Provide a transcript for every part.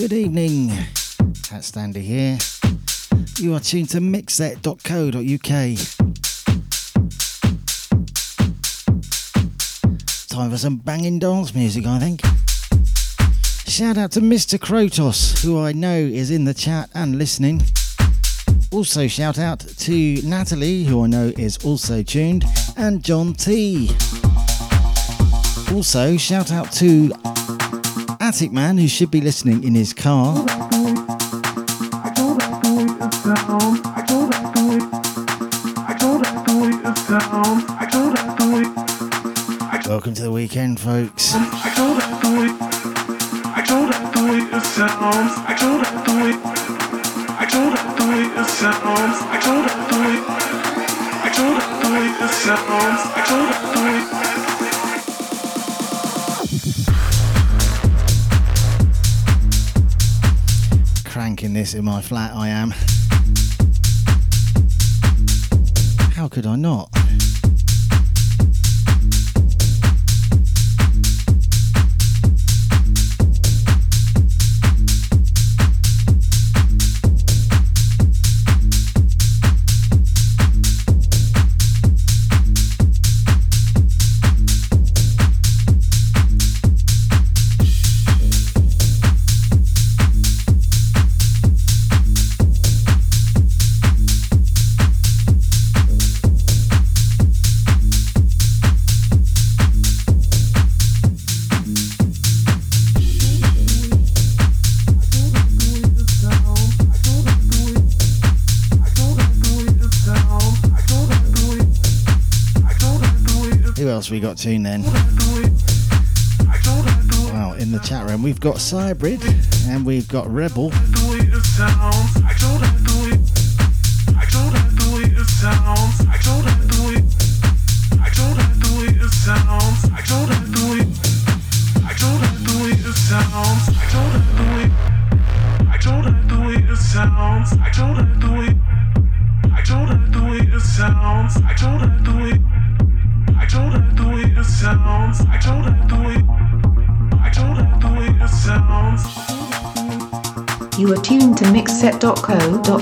Good evening, Cat Standy here. You are tuned to mixset.co.uk. Time for some banging dance music, I think. Shout out to Mr. Krotos, who I know is in the chat and listening. Also, shout out to Natalie, who I know is also tuned, and John T. Also, shout out to Man, who should be listening in his car. Welcome to the weekend, folks. This in my flat, I am. How could I not? Else we got tuned then? Wow, in the chat room we've got Cybrid and we've got Rebel.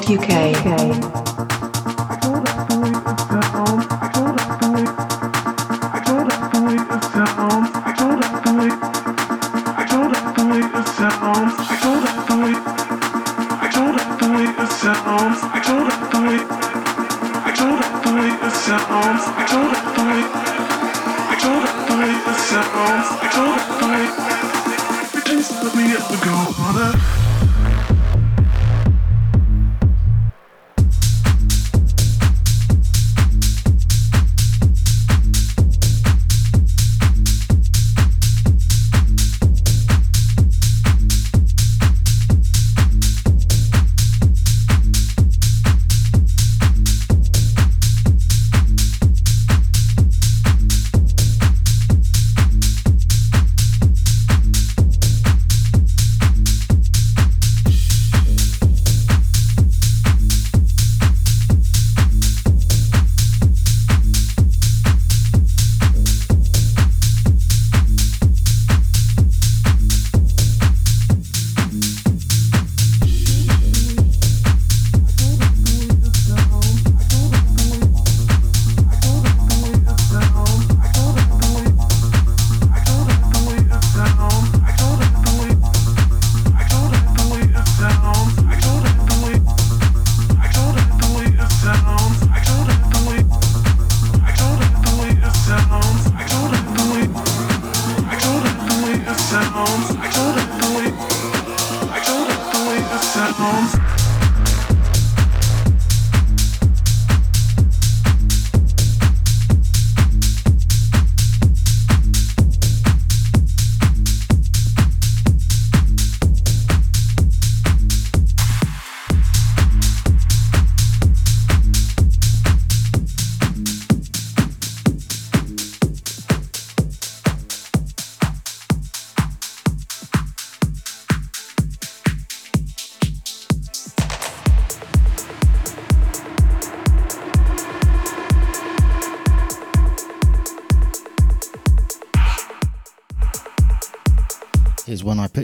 mixset.co.uk. Here's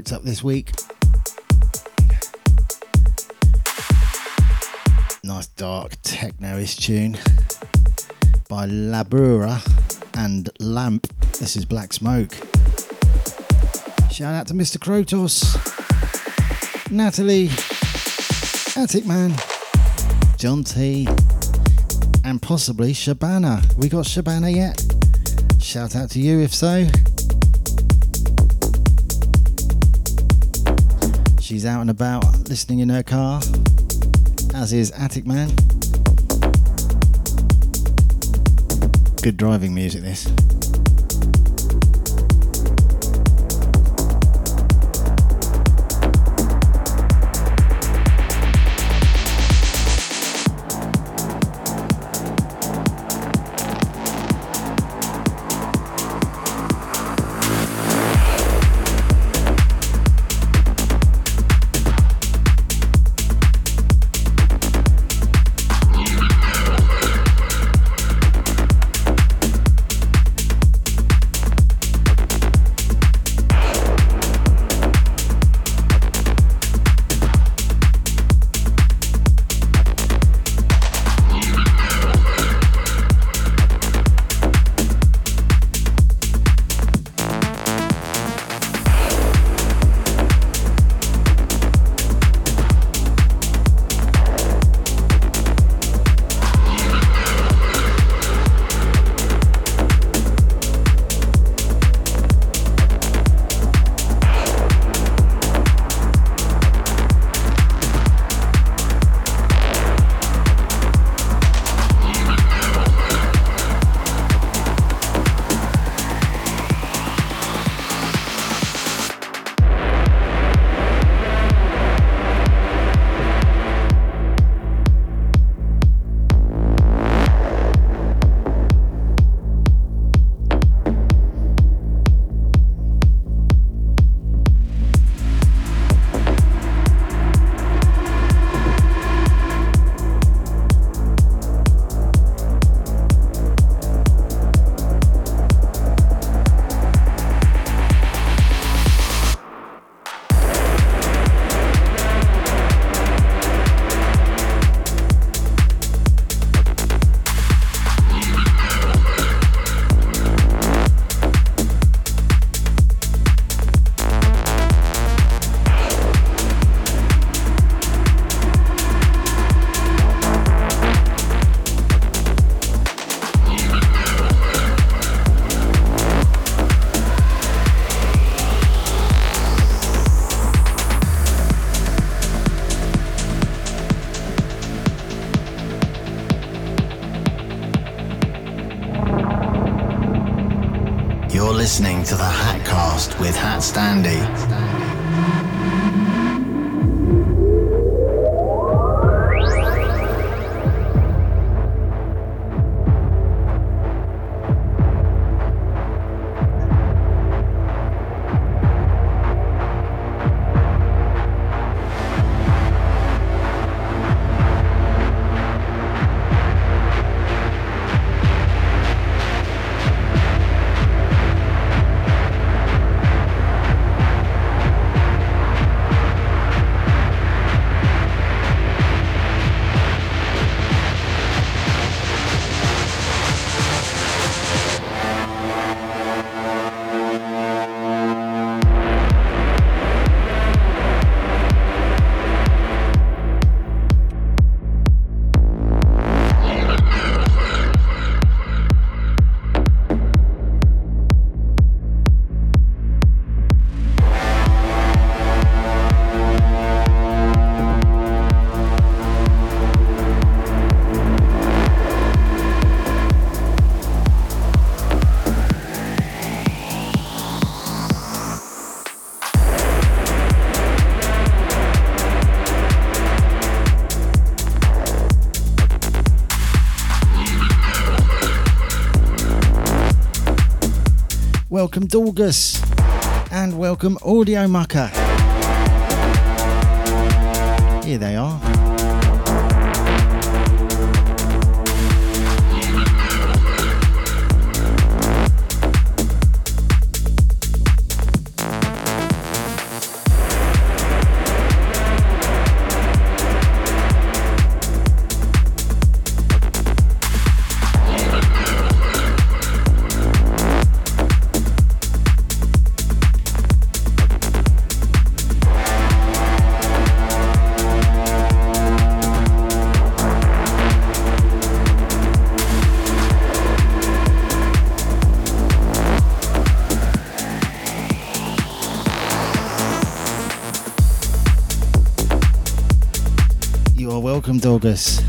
notes up this week. Nice dark techno-ish tune by Sabura and Lampe. This is Black Smoke. Shout out to Mr. Krotos, Natalie, Attic Man, John T, and possibly Shabana. We got Shabana yet? Shout out to you if so. She's out and about listening in her car as is Attic Man. Good driving music, this. Welcome Dorgus, and welcome Audio Mucker. Here they are. Welcome,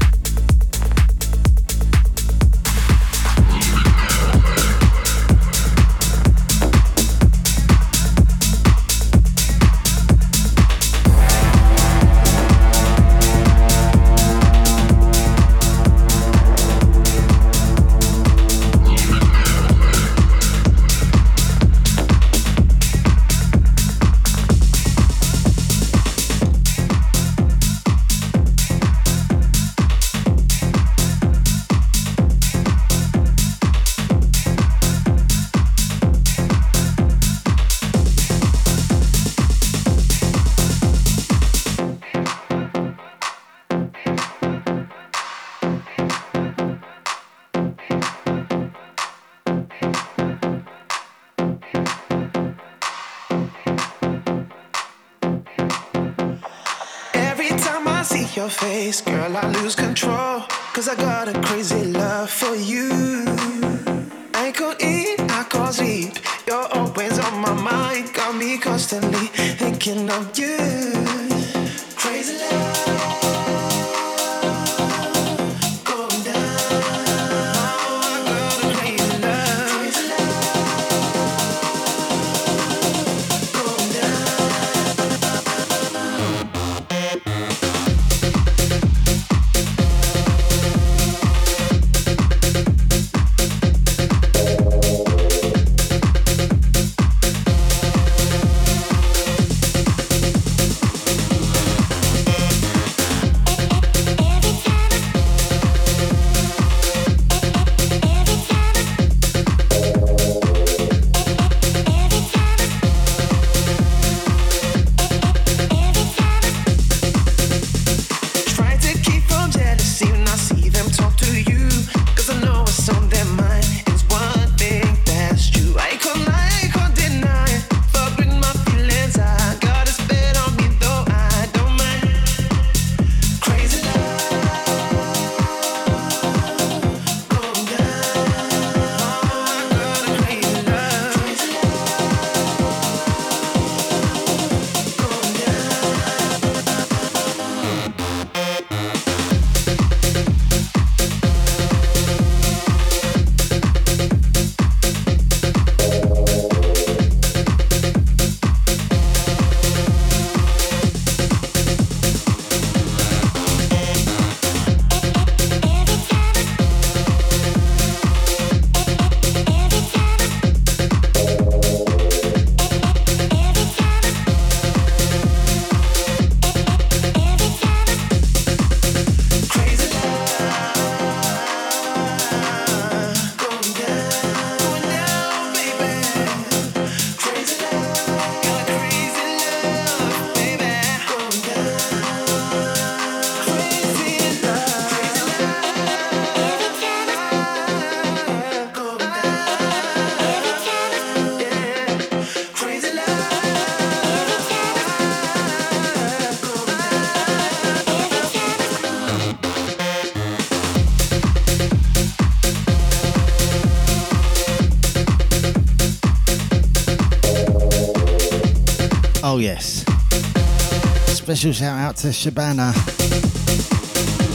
Special shout out to Shabana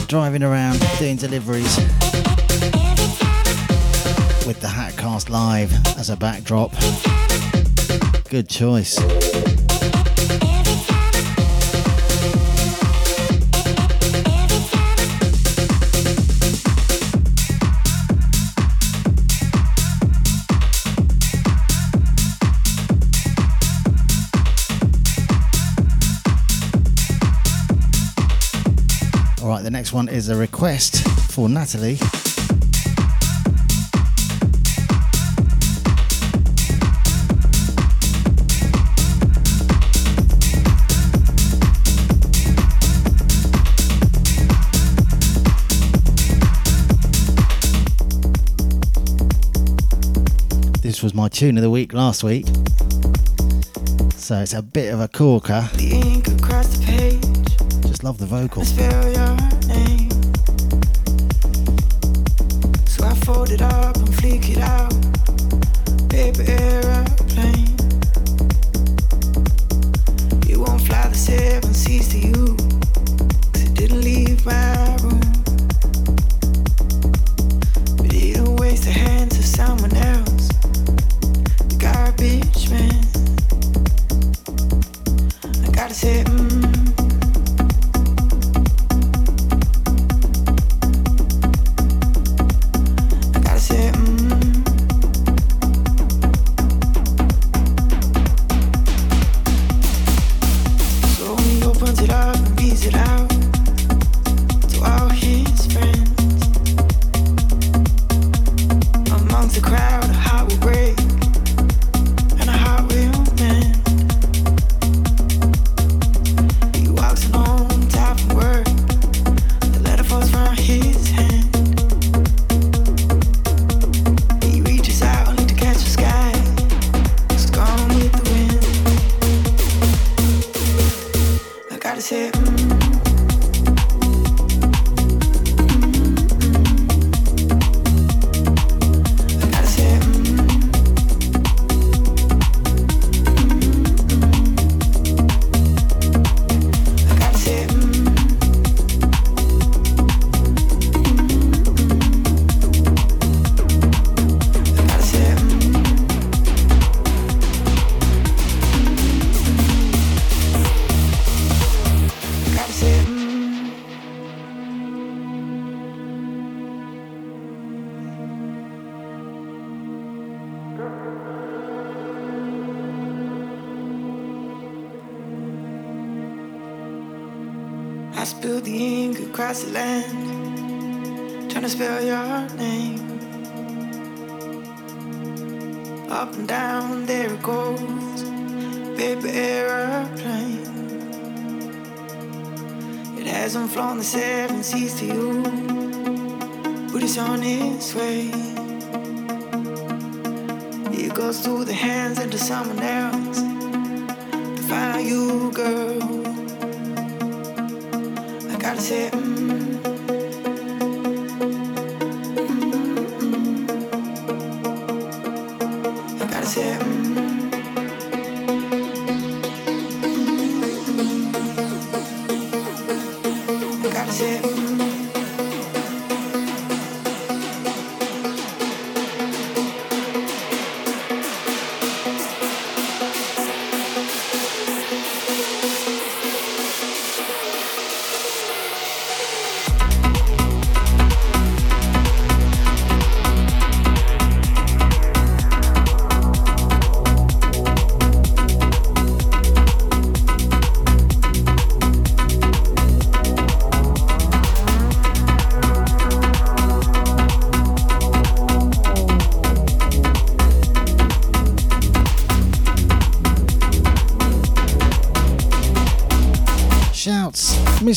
driving around doing deliveries with the Hatcast Live as a backdrop. Good choice. Next one is a request for Natalie. This was my tune of the week last week. So it's a bit of a corker. Just love the vocal. fold it up and flick it out.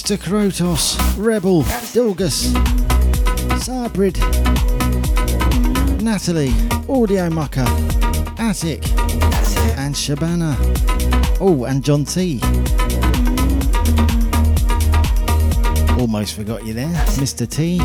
Mr. Krotos, Rebel, Dilgus, Sabrid, Natalie, Audio Mucker, Attic, and Shabana. Oh, and John T. Almost forgot you there, Mr. T.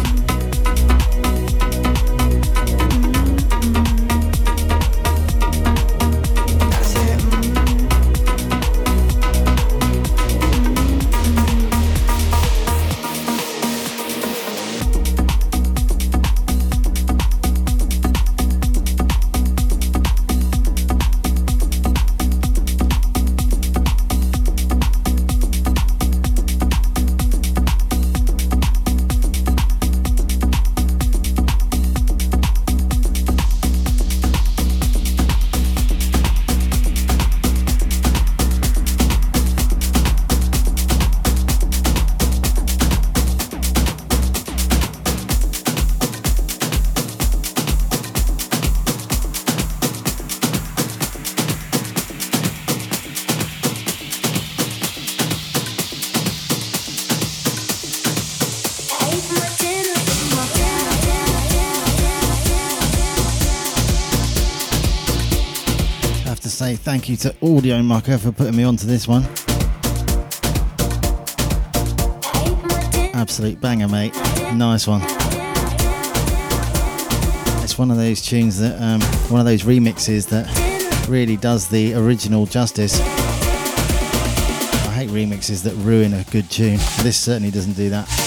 you to Audio Mucker for putting me onto this one. Absolute banger, mate. Nice one. It's one of those tunes that, um, one of those remixes that really does the original justice. I hate remixes that ruin a good tune. This certainly doesn't do that.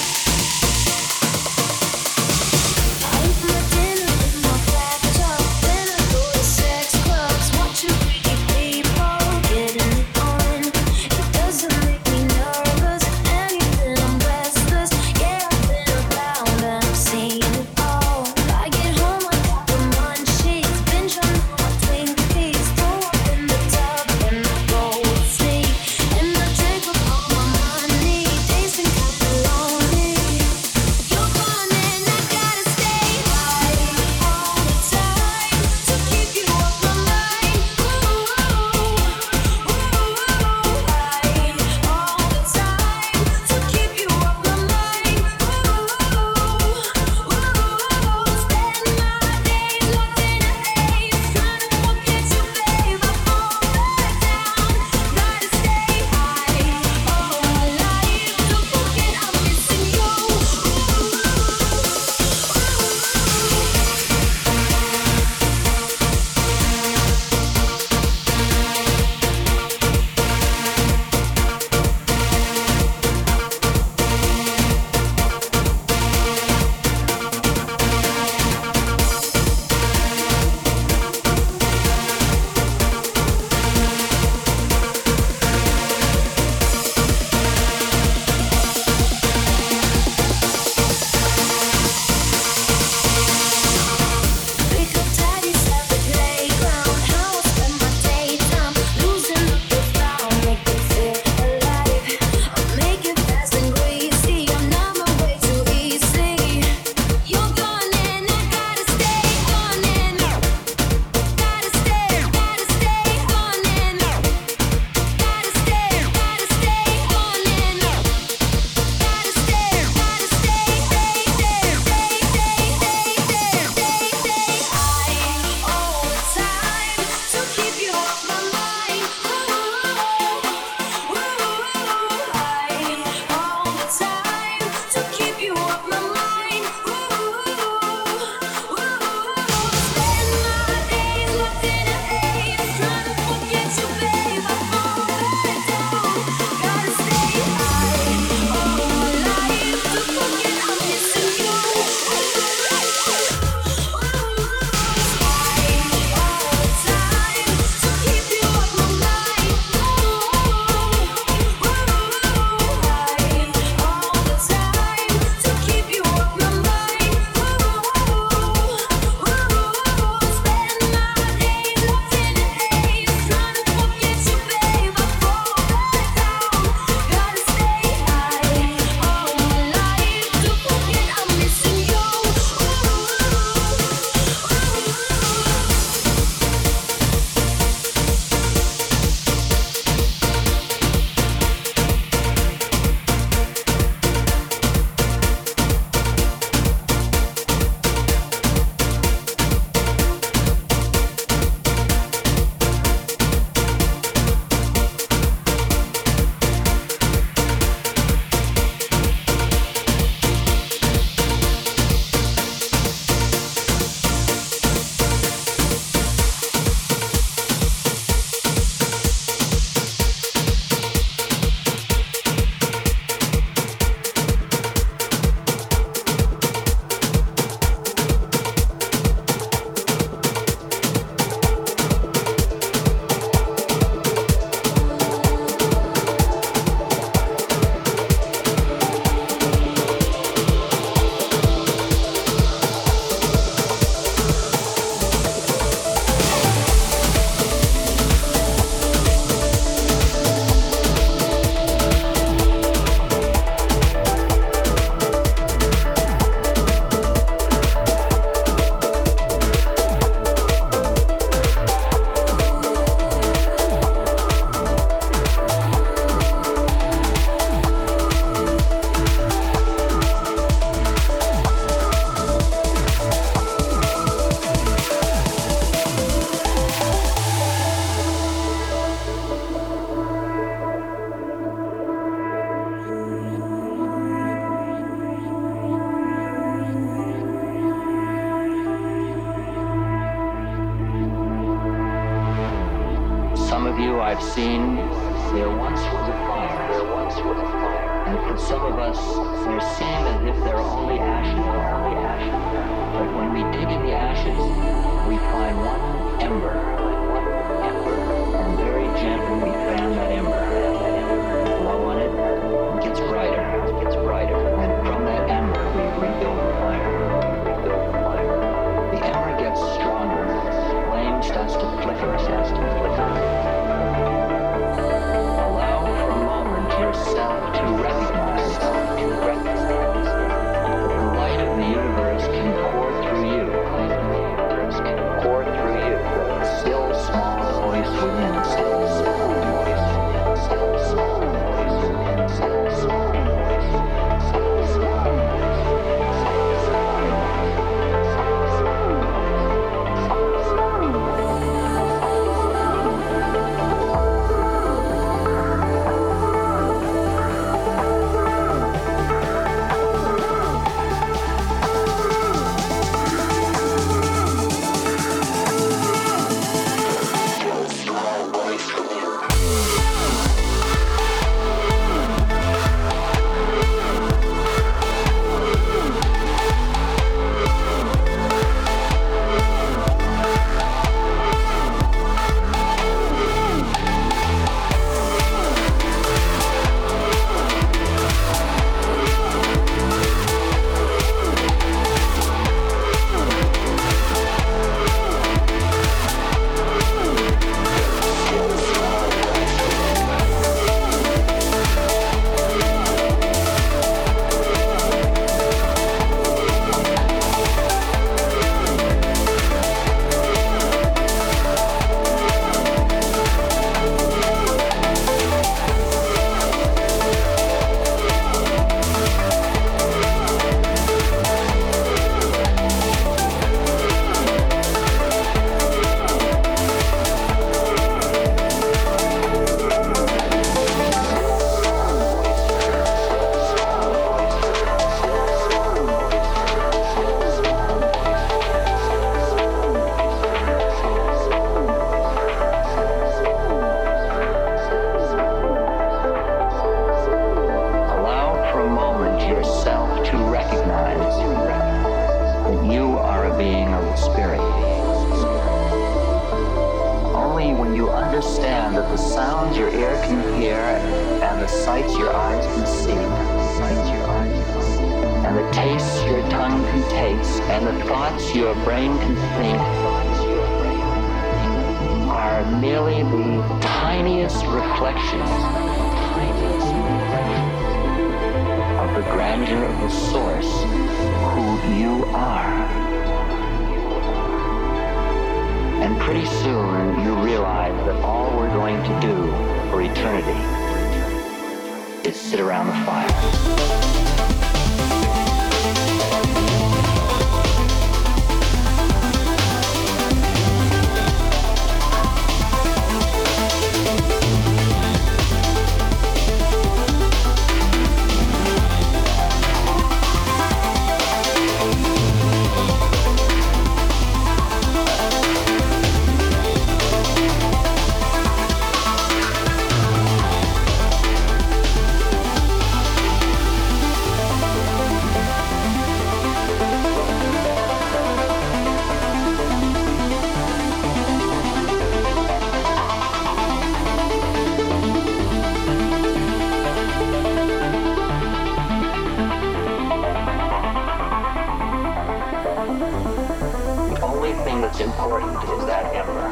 what's important is that ember,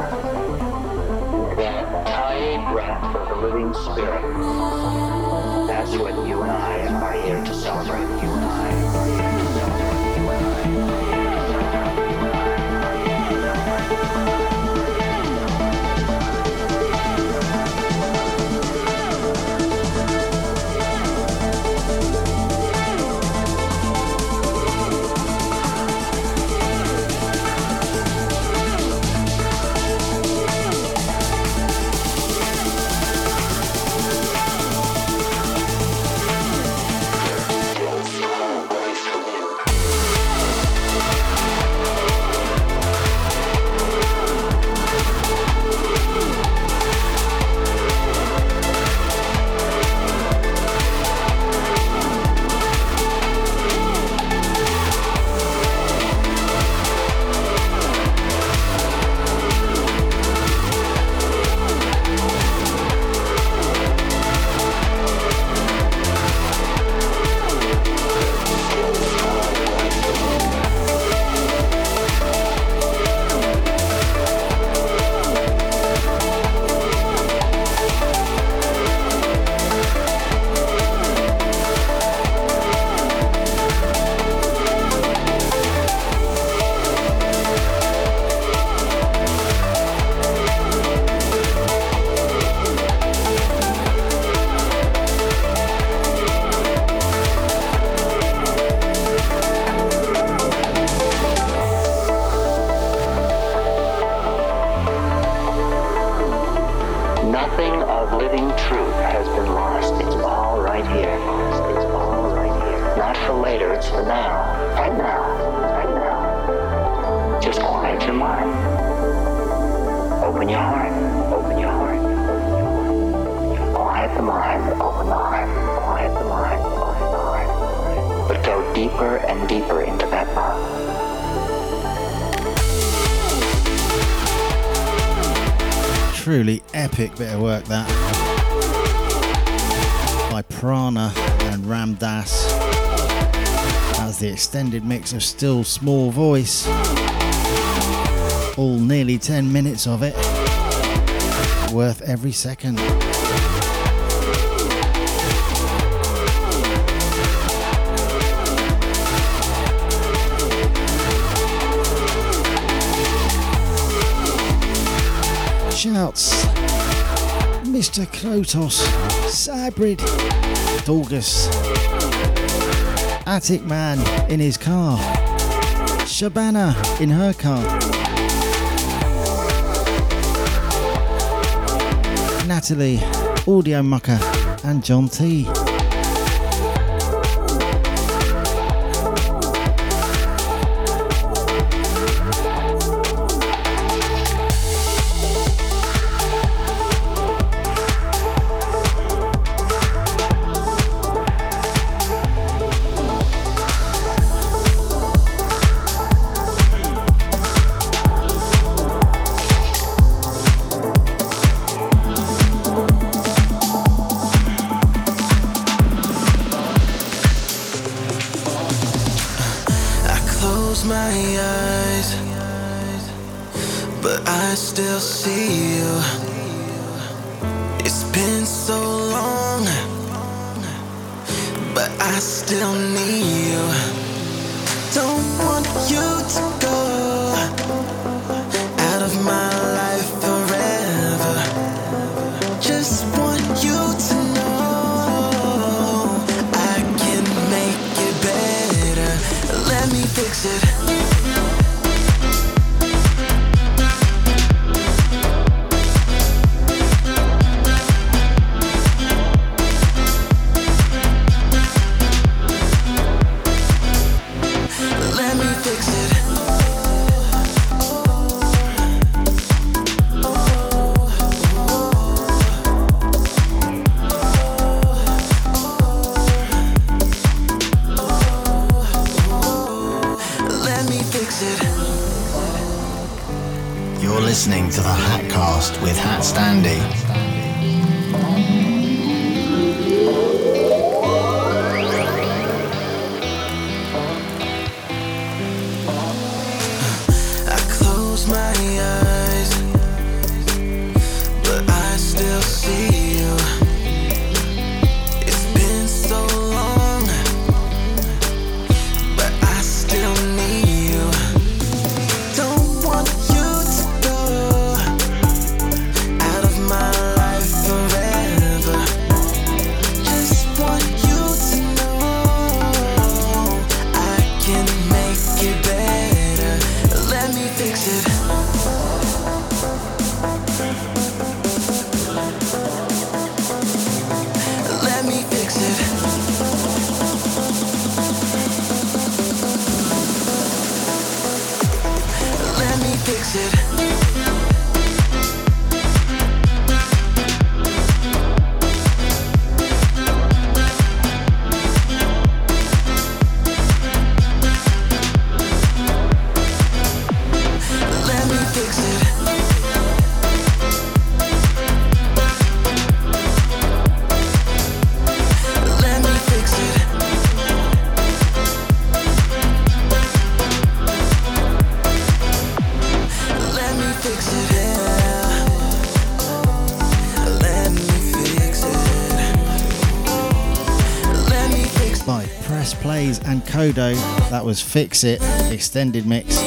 that tiny breath of the living spirit. Nothing of living truth has been lost. It's all right here. It's all right here. Not for later, it's for now. Right now. Right now. Just quiet your mind. Open your heart. Open your heart. Quiet the mind. Open the heart. Quiet the mind. Open the heart. But go deeper and deeper into Truly epic bit of work that. By PRAANA and Ram Dass. As the extended mix of Still Small Voice. All nearly 10 minutes of it. Worth every second. Mr. Krotos, Cybrid, Dorgus, Attic Man in his car, Shabana in her car, Natalie, Audio Mucker, and John T. close my eyes, but I still see you. It's been so long, but I still need you. Don't want you to go and Kodo. That was Fix It, extended mix.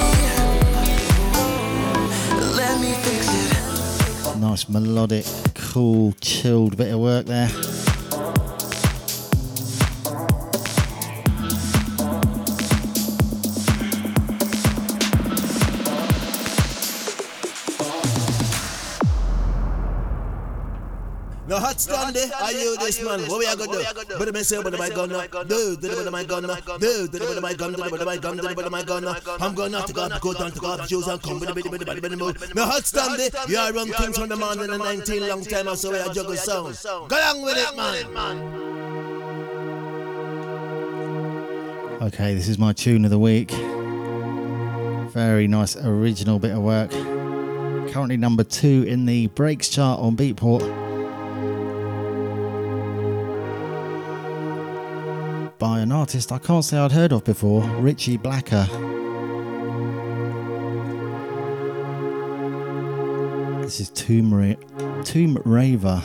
Let me fix it. Nice melodic, cool, chilled bit of work there. Hot stand. Are you this man? What we are gonna do? But the say, but my gun, do, do, do, my gun, do, do, do, my gun, do, do, my gun, do, do, my gun. I'm gonna to go, go down to go up shoes and come with the bit, bit, bit, bit, move. No hot stand there. You are run things from the morning and 19 long time or so we are juggle sound. Go along with it, man. Okay, this is my tune of the week. Very nice original bit of work. Currently number two in the breaks chart on Beatport. By an artist I can't say I'd heard of before, Richie Blacker. This is Tomb, Ra- Tomb Raver.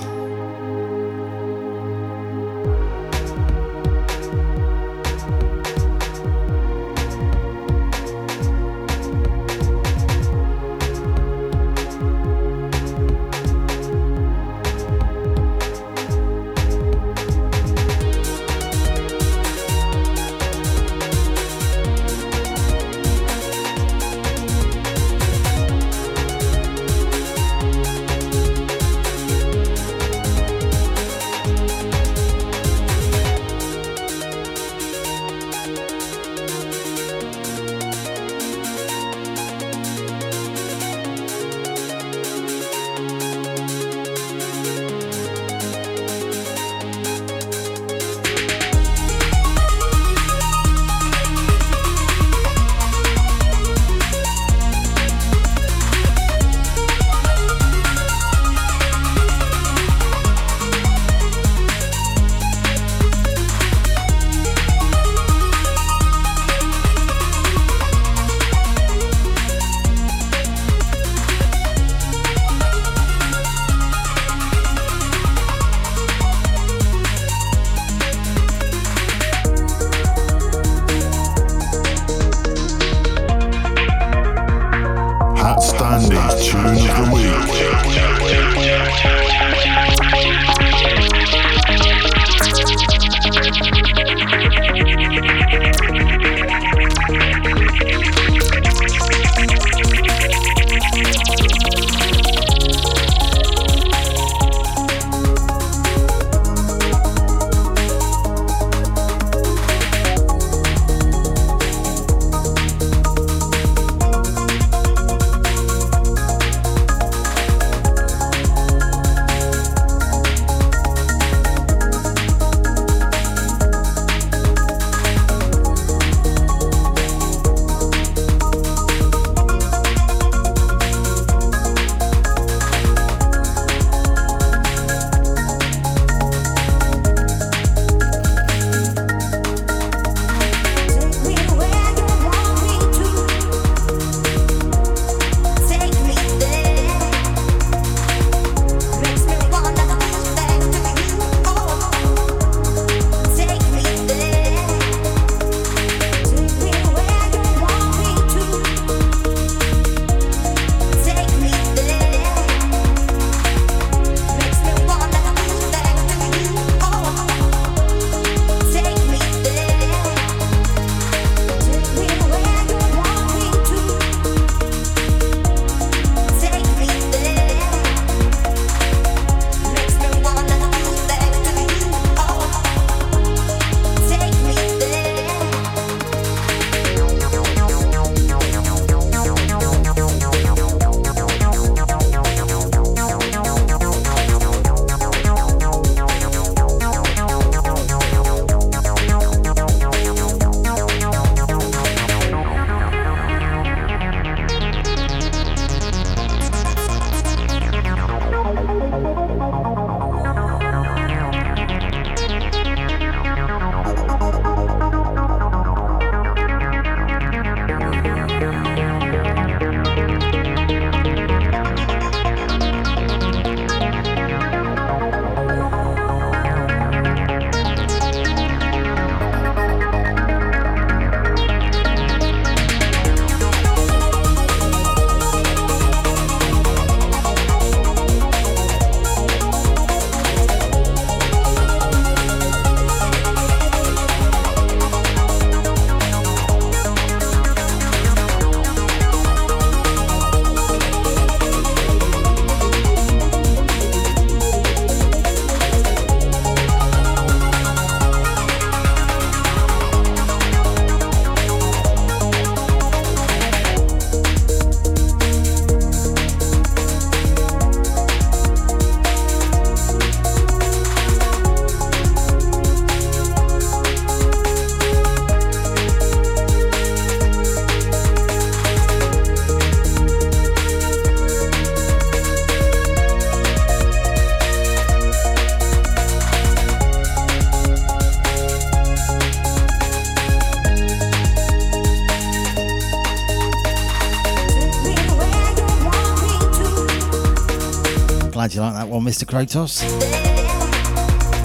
Glad you like that one, Mr. Krotos.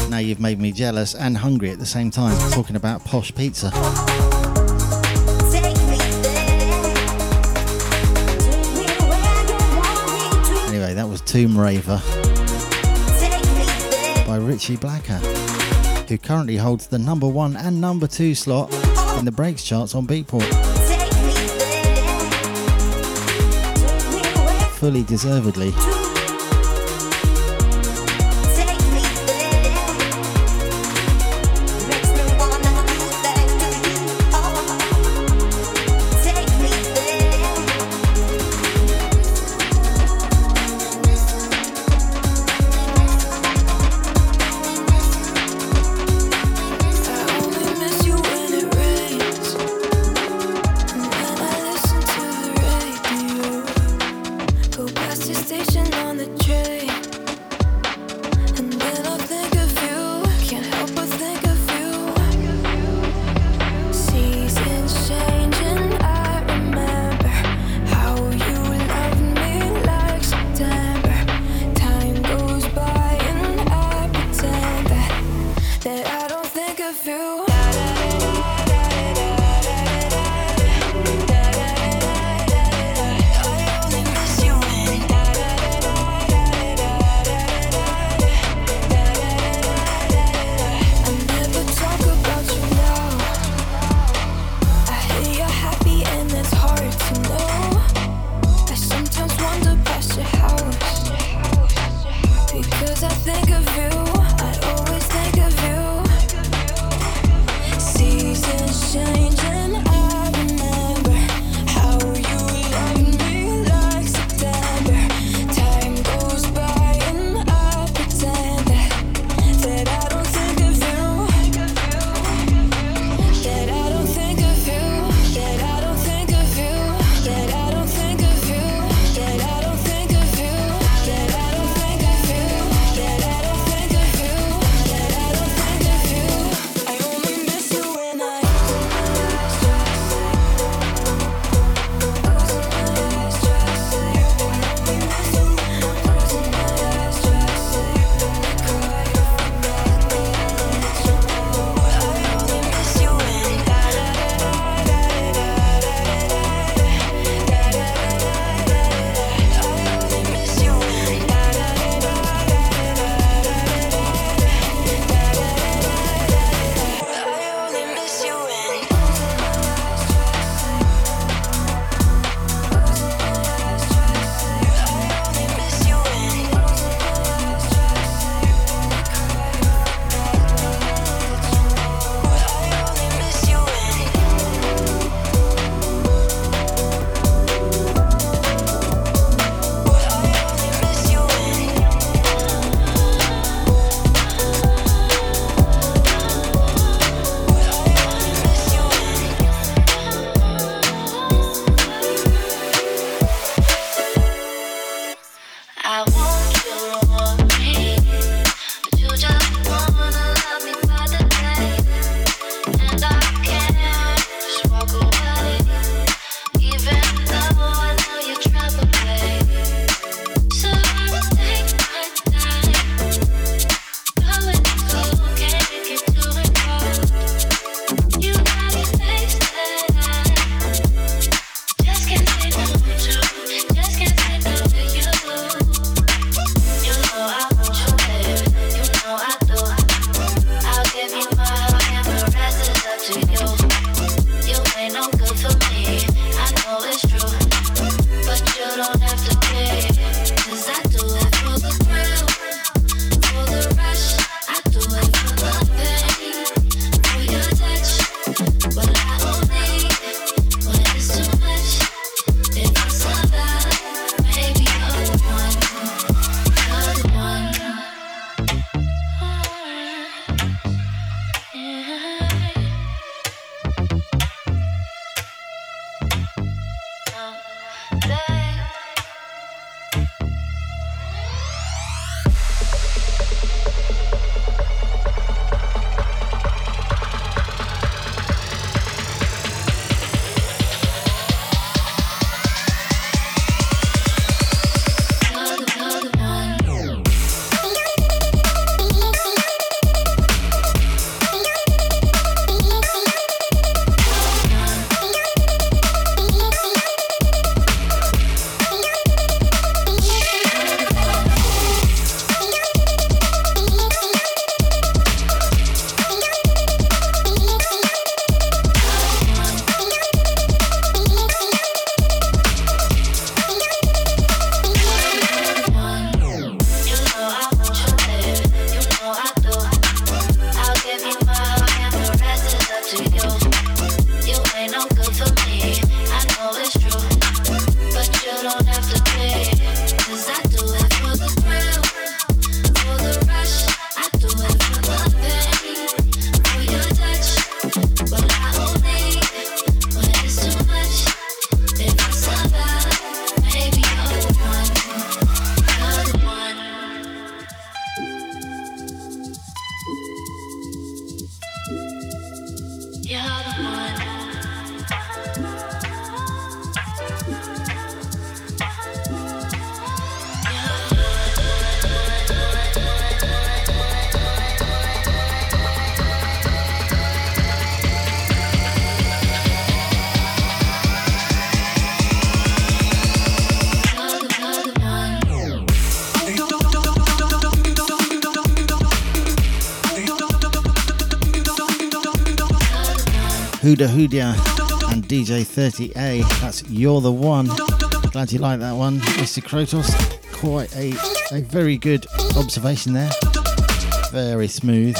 Now you've made me jealous and hungry at the same time, talking about posh pizza. Anyway, that was Tomb Raver by Richie Blacker, who currently holds the number one and number two slot in the breaks charts on Beatport. Fully deservedly. Huda Hudia and DJ 30A. That's You're the One. Glad you like that one, Mr. Krotos. Quite a, a very good observation there. Very smooth.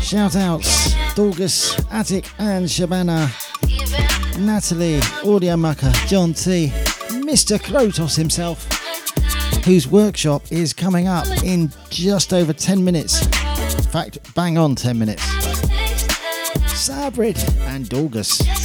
Shout outs Dorgus, Attic, and Shabana, Natalie, Audio Mucker, John T, Mr. Krotos himself, whose workshop is coming up in just over 10 minutes. In fact, bang on 10 minutes. Sabrid and Dorgus.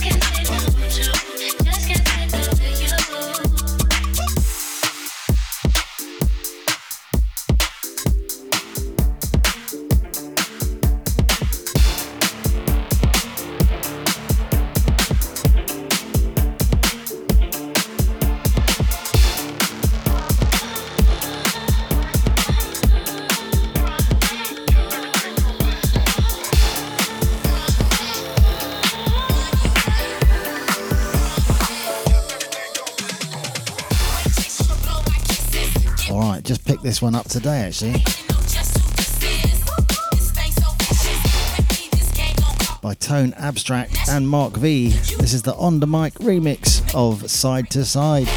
This one up today actually. By Tone Abstract and Mark V. This is the On the Mic remix of Side to Side.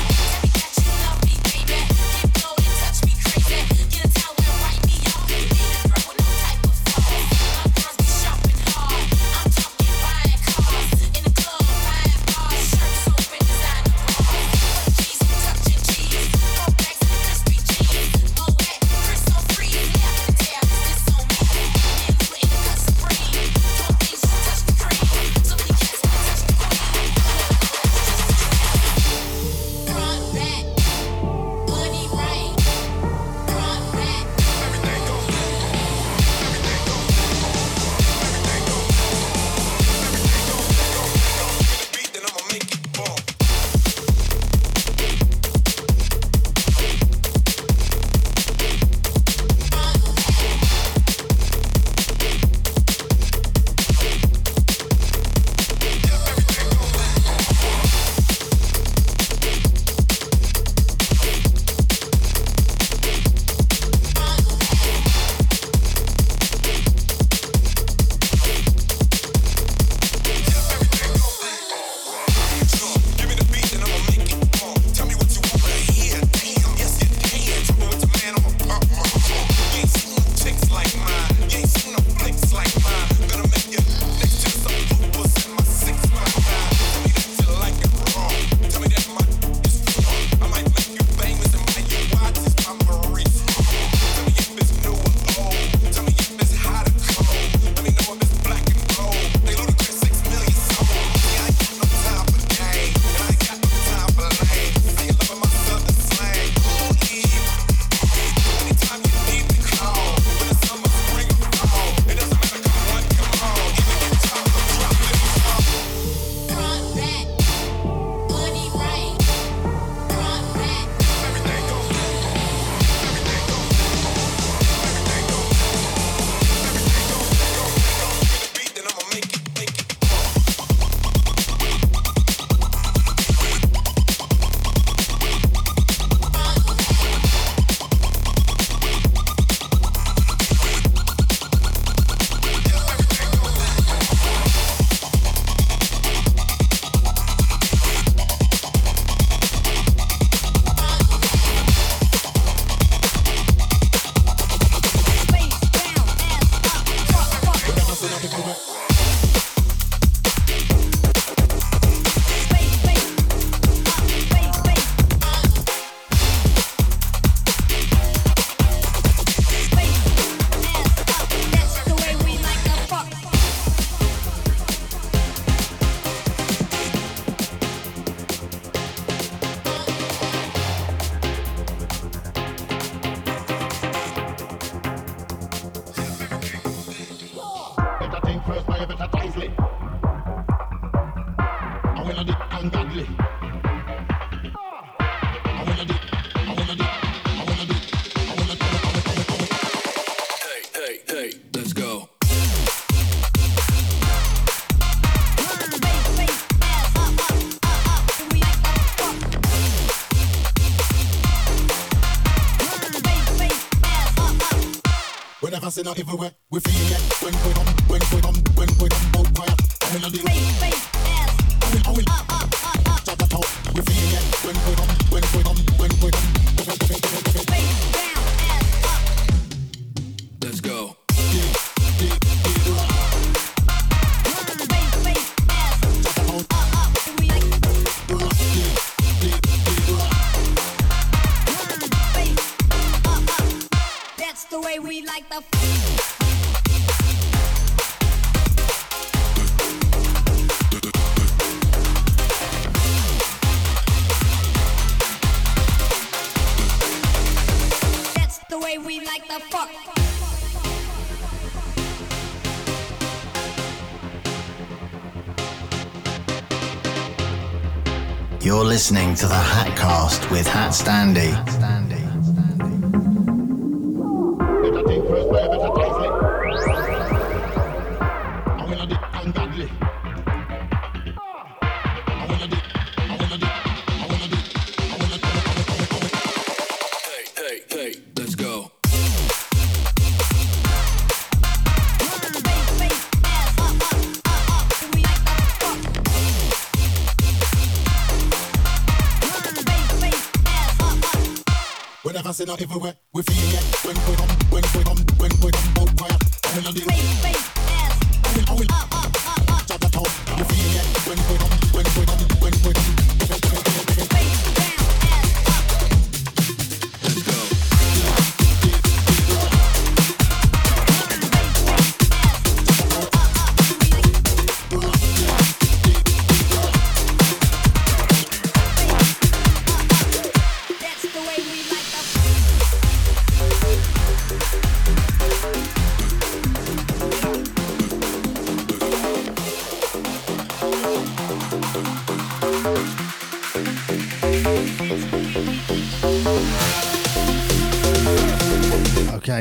Not everywhere, we feel it. When we come, when we come, when we come, out quiet. I listening to the Hatcast with Hat Standy. Whenever say not everywhere,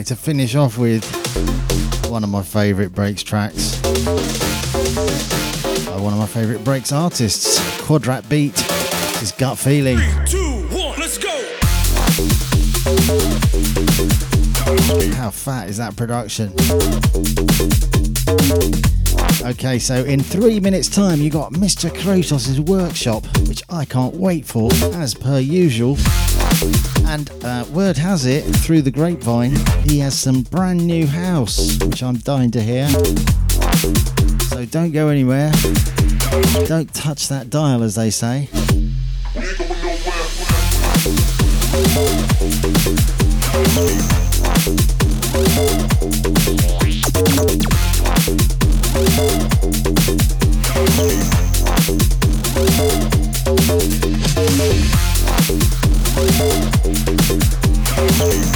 To finish off with one of my favourite breaks tracks by one of my favourite breaks artists, Quadrat Beat, his gut feeling. Two, one, let's go. How fat is that production? Okay, so in three minutes' time, you got Mr. Krotos' workshop, which I can't wait for, as per usual. And uh, word has it, through the grapevine, he has some brand new house, which I'm dying to hear. So don't go anywhere. Don't touch that dial, as they say. Three,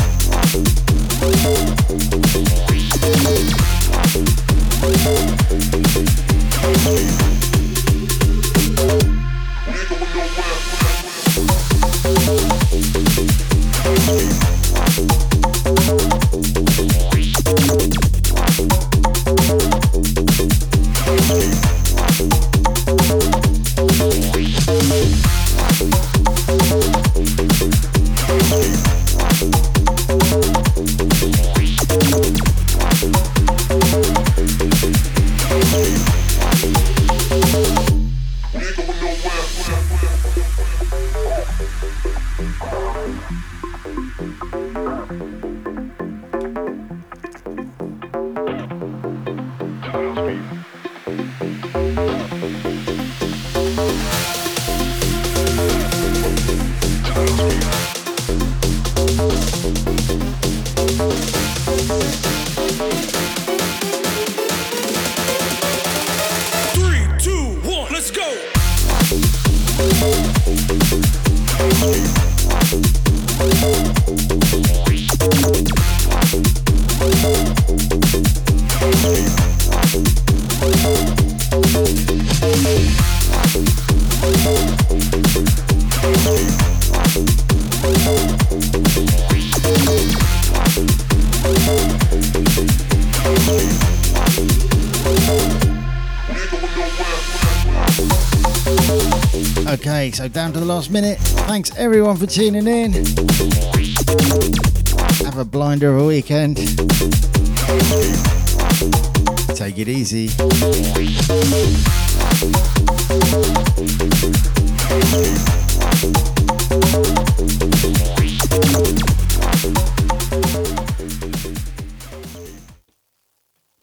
last minute. Thanks everyone for tuning in. Have a blinder of a weekend. Take it easy.